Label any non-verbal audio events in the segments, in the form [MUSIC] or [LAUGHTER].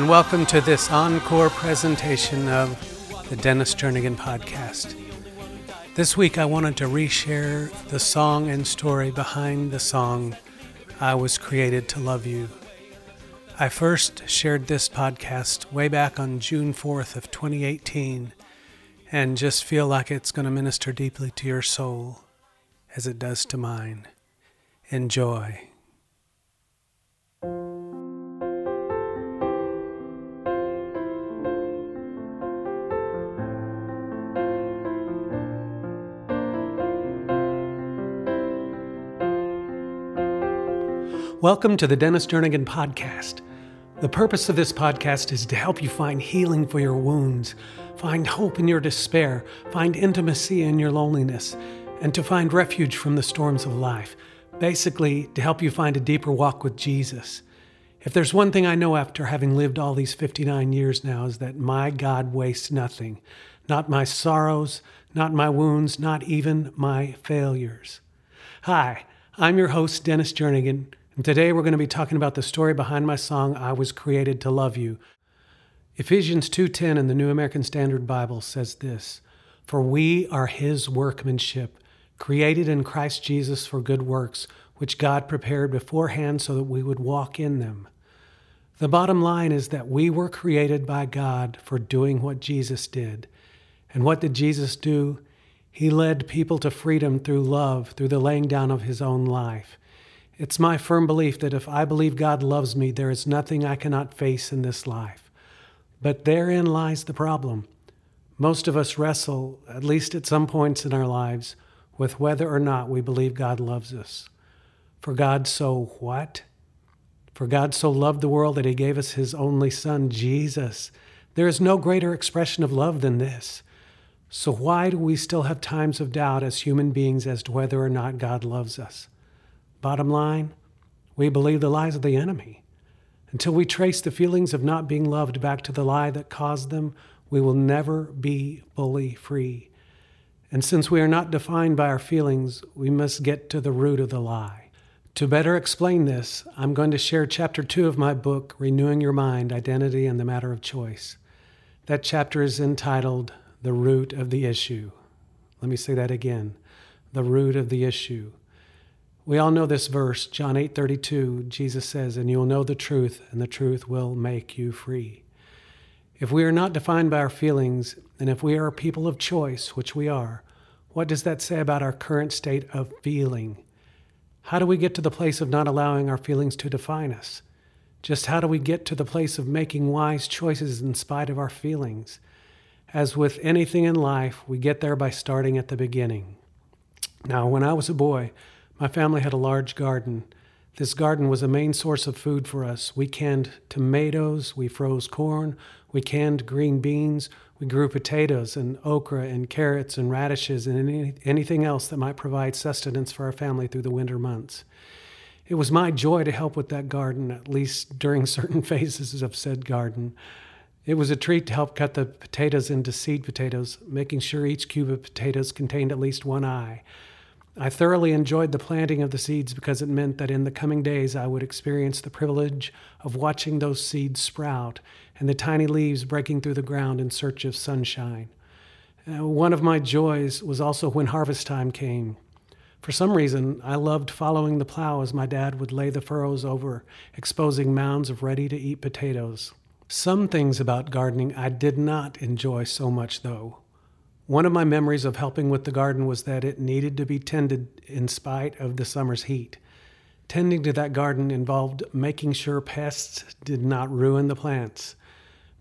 And welcome to this encore presentation of the Dennis Jernigan podcast. This week, I wanted to reshare the song and story behind the song I Was Created to Love You. I first shared this podcast way back on June 4th of 2018 and just feel like it's going to minister deeply to your soul as it does to mine. Enjoy. Welcome to the Dennis Jernigan Podcast. The purpose of this podcast is to help you find healing for your wounds, find hope in your despair, find intimacy in your loneliness, and to find refuge from the storms of life. Basically, to help you find a deeper walk with Jesus. If there's one thing I know after having lived all these 59 years now, is that my God wastes nothing. Not my sorrows, not my wounds, not even my failures. Hi, I'm your host, Dennis Jernigan, today we're going to be talking about the story behind my song, I Was Created to Love You. Ephesians 2:10 in the New American Standard Bible says this, "For we are his workmanship, created in Christ Jesus for good works, which God prepared beforehand so that we would walk in them. The bottom line is that we were created by God for doing what Jesus did. And what did Jesus do? He led people to freedom through love, through the laying down of his own life. It's my firm belief that if I believe God loves me, there is nothing I cannot face in this life. But therein lies the problem. Most of us wrestle, at least at some points in our lives, with whether or not we believe God loves us. For God so what? For God so loved the world that he gave us his only Son, Jesus. There is no greater expression of love than this. So, why do we still have times of doubt as human beings as to whether or not God loves us? Bottom line, we believe the lies of the enemy. Until we trace the feelings of not being loved back to the lie that caused them, we will never be fully free. And since we are not defined by our feelings, we must get to the root of the lie. To better explain this, I'm going to share chapter two of my book, Renewing Your Mind Identity and the Matter of Choice. That chapter is entitled The Root of the Issue. Let me say that again The Root of the Issue. We all know this verse, John 8:32. Jesus says, "And you will know the truth, and the truth will make you free." If we are not defined by our feelings, and if we are a people of choice, which we are, what does that say about our current state of feeling? How do we get to the place of not allowing our feelings to define us? Just how do we get to the place of making wise choices in spite of our feelings? As with anything in life, we get there by starting at the beginning. Now, when I was a boy, my family had a large garden. This garden was a main source of food for us. We canned tomatoes, we froze corn, we canned green beans, we grew potatoes and okra and carrots and radishes and any, anything else that might provide sustenance for our family through the winter months. It was my joy to help with that garden, at least during [LAUGHS] certain phases of said garden. It was a treat to help cut the potatoes into seed potatoes, making sure each cube of potatoes contained at least one eye. I thoroughly enjoyed the planting of the seeds because it meant that in the coming days I would experience the privilege of watching those seeds sprout and the tiny leaves breaking through the ground in search of sunshine. Uh, one of my joys was also when harvest time came. For some reason, I loved following the plow as my dad would lay the furrows over, exposing mounds of ready to eat potatoes. Some things about gardening I did not enjoy so much, though. One of my memories of helping with the garden was that it needed to be tended in spite of the summer's heat. Tending to that garden involved making sure pests did not ruin the plants.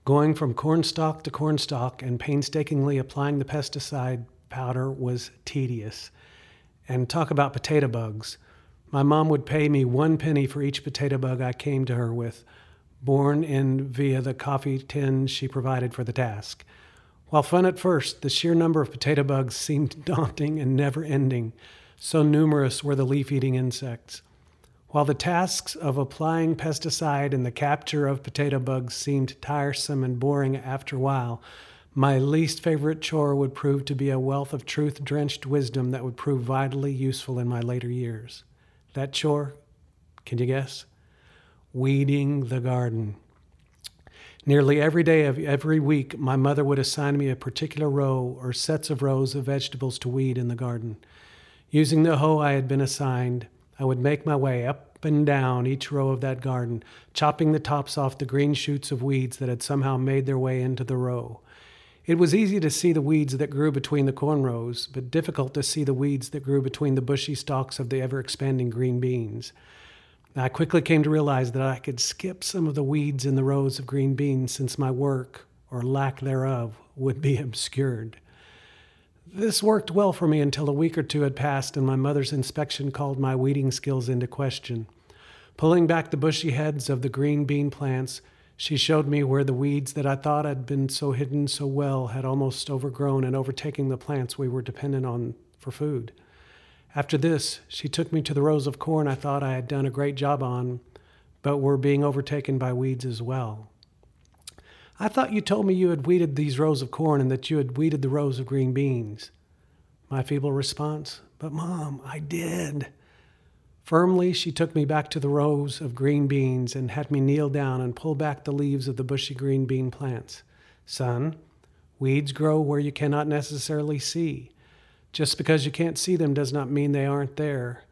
Going from cornstalk to cornstalk and painstakingly applying the pesticide powder was tedious. And talk about potato bugs. My mom would pay me one penny for each potato bug I came to her with, borne in via the coffee tin she provided for the task. While fun at first, the sheer number of potato bugs seemed daunting and never ending, so numerous were the leaf eating insects. While the tasks of applying pesticide and the capture of potato bugs seemed tiresome and boring after a while, my least favorite chore would prove to be a wealth of truth drenched wisdom that would prove vitally useful in my later years. That chore, can you guess? Weeding the garden. Nearly every day of every week, my mother would assign me a particular row or sets of rows of vegetables to weed in the garden. Using the hoe I had been assigned, I would make my way up and down each row of that garden, chopping the tops off the green shoots of weeds that had somehow made their way into the row. It was easy to see the weeds that grew between the corn rows, but difficult to see the weeds that grew between the bushy stalks of the ever expanding green beans. I quickly came to realize that I could skip some of the weeds in the rows of green beans since my work, or lack thereof, would be [LAUGHS] obscured. This worked well for me until a week or two had passed and my mother's inspection called my weeding skills into question. Pulling back the bushy heads of the green bean plants, she showed me where the weeds that I thought had been so hidden so well had almost overgrown and overtaken the plants we were dependent on for food. After this, she took me to the rows of corn I thought I had done a great job on, but were being overtaken by weeds as well. I thought you told me you had weeded these rows of corn and that you had weeded the rows of green beans. My feeble response, But, Mom, I did. Firmly, she took me back to the rows of green beans and had me kneel down and pull back the leaves of the bushy green bean plants. Son, weeds grow where you cannot necessarily see. Just because you can't see them does not mean they aren't there.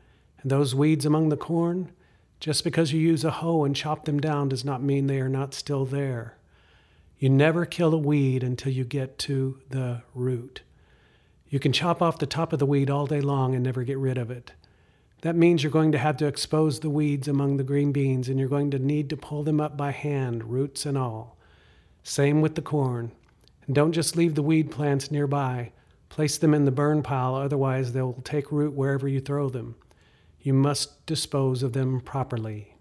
And those weeds among the corn, just because you use a hoe and chop them down does not mean they are not still there. You never kill a weed until you get to the root. You can chop off the top of the weed all day long and never get rid of it. That means you're going to have to expose the weeds among the green beans and you're going to need to pull them up by hand, roots and all. Same with the corn. And don't just leave the weed plants nearby. Place them in the burn pile, otherwise, they'll take root wherever you throw them. You must dispose of them properly.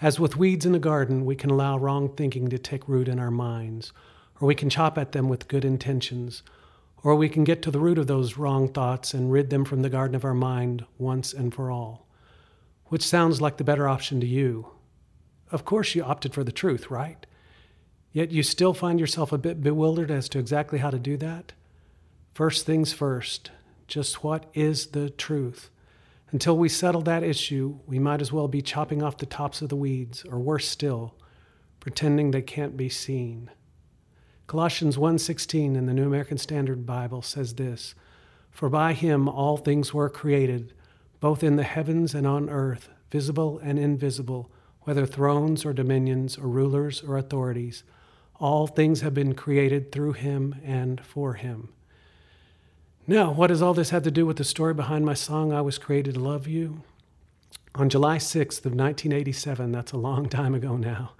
As with weeds in the garden, we can allow wrong thinking to take root in our minds, or we can chop at them with good intentions, or we can get to the root of those wrong thoughts and rid them from the garden of our mind once and for all. Which sounds like the better option to you. Of course, you opted for the truth, right? Yet you still find yourself a bit bewildered as to exactly how to do that? First things first, just what is the truth? Until we settle that issue, we might as well be chopping off the tops of the weeds, or worse still, pretending they can't be seen. Colossians 1:16 in the New American Standard Bible says this, "For by him all things were created, both in the heavens and on earth, visible and invisible, whether thrones or dominions or rulers or authorities, all things have been created through him and for him." Now, what does all this have to do with the story behind my song I was created to love you? On July 6th of 1987, that's a long time ago now,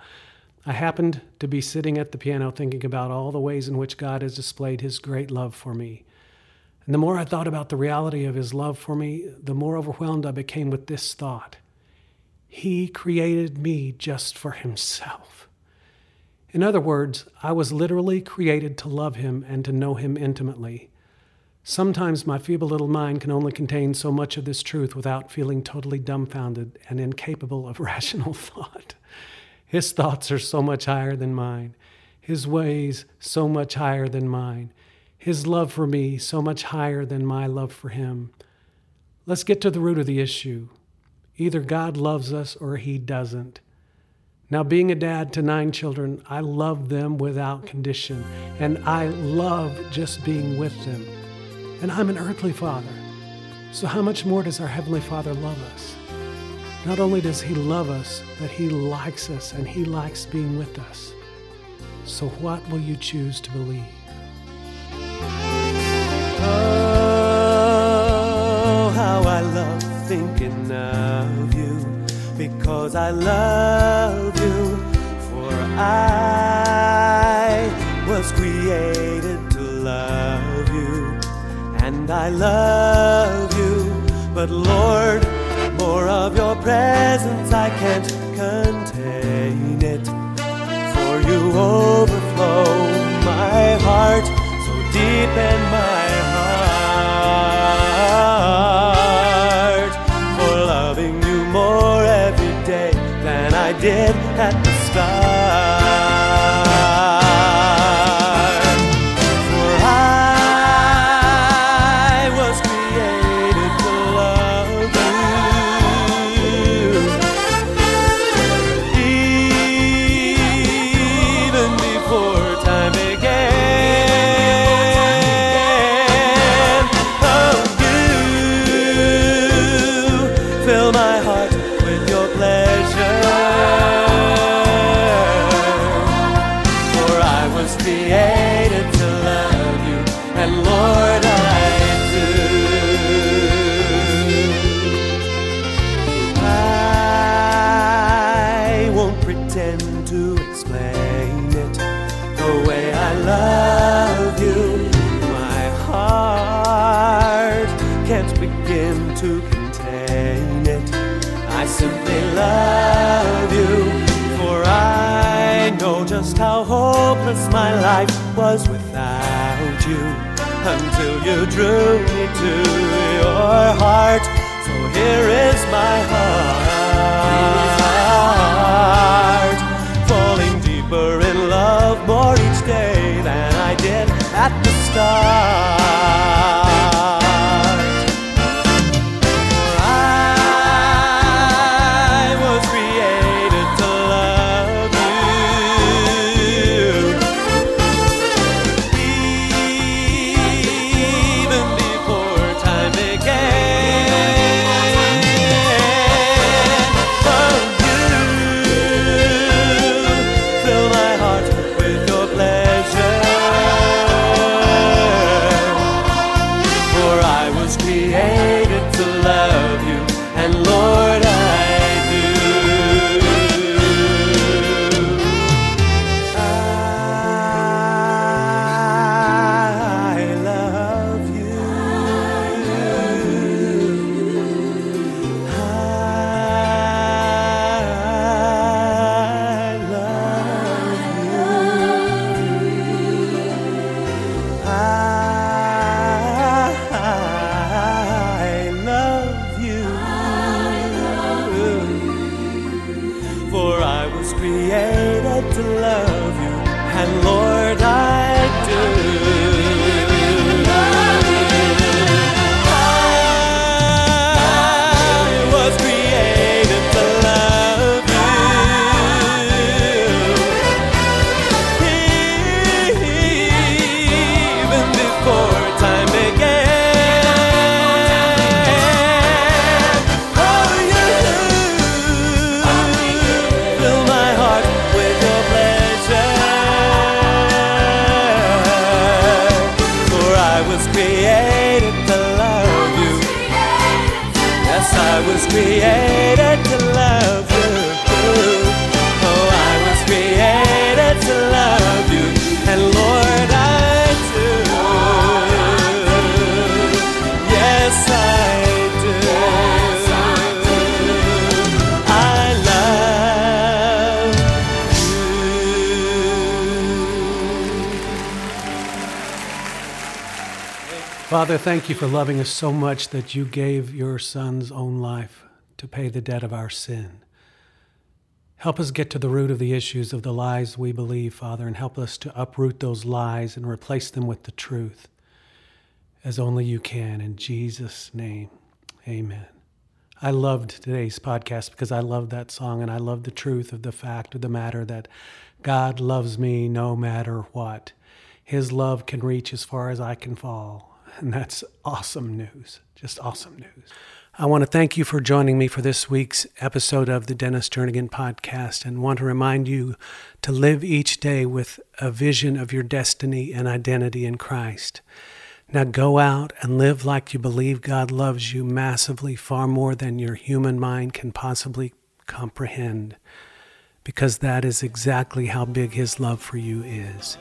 I happened to be sitting at the piano thinking about all the ways in which God has displayed his great love for me. And the more I thought about the reality of his love for me, the more overwhelmed I became with this thought He created me just for himself. In other words, I was literally created to love him and to know him intimately. Sometimes my feeble little mind can only contain so much of this truth without feeling totally dumbfounded and incapable of [LAUGHS] rational thought. His thoughts are so much higher than mine, His ways so much higher than mine, His love for me so much higher than my love for Him. Let's get to the root of the issue. Either God loves us or He doesn't. Now, being a dad to nine children, I love them without condition, and I love just being with them. And I'm an earthly father. So, how much more does our Heavenly Father love us? Not only does He love us, but He likes us and He likes being with us. So, what will you choose to believe? Oh, how I love thinking of you because I love at the start. Love you, for I know just how hopeless my life was without you until you drew me to your heart. So here is my heart, falling deeper in love more each day than I did at the start. Was created to Father, thank you for loving us so much that you gave your Son's own life to pay the debt of our sin. Help us get to the root of the issues of the lies we believe, Father, and help us to uproot those lies and replace them with the truth, as only you can. In Jesus' name, amen. I loved today's podcast because I love that song and I love the truth of the fact of the matter that God loves me no matter what. His love can reach as far as I can fall. And that's awesome news. Just awesome news. I want to thank you for joining me for this week's episode of the Dennis Jernigan podcast and want to remind you to live each day with a vision of your destiny and identity in Christ. Now go out and live like you believe God loves you massively, far more than your human mind can possibly comprehend, because that is exactly how big His love for you is.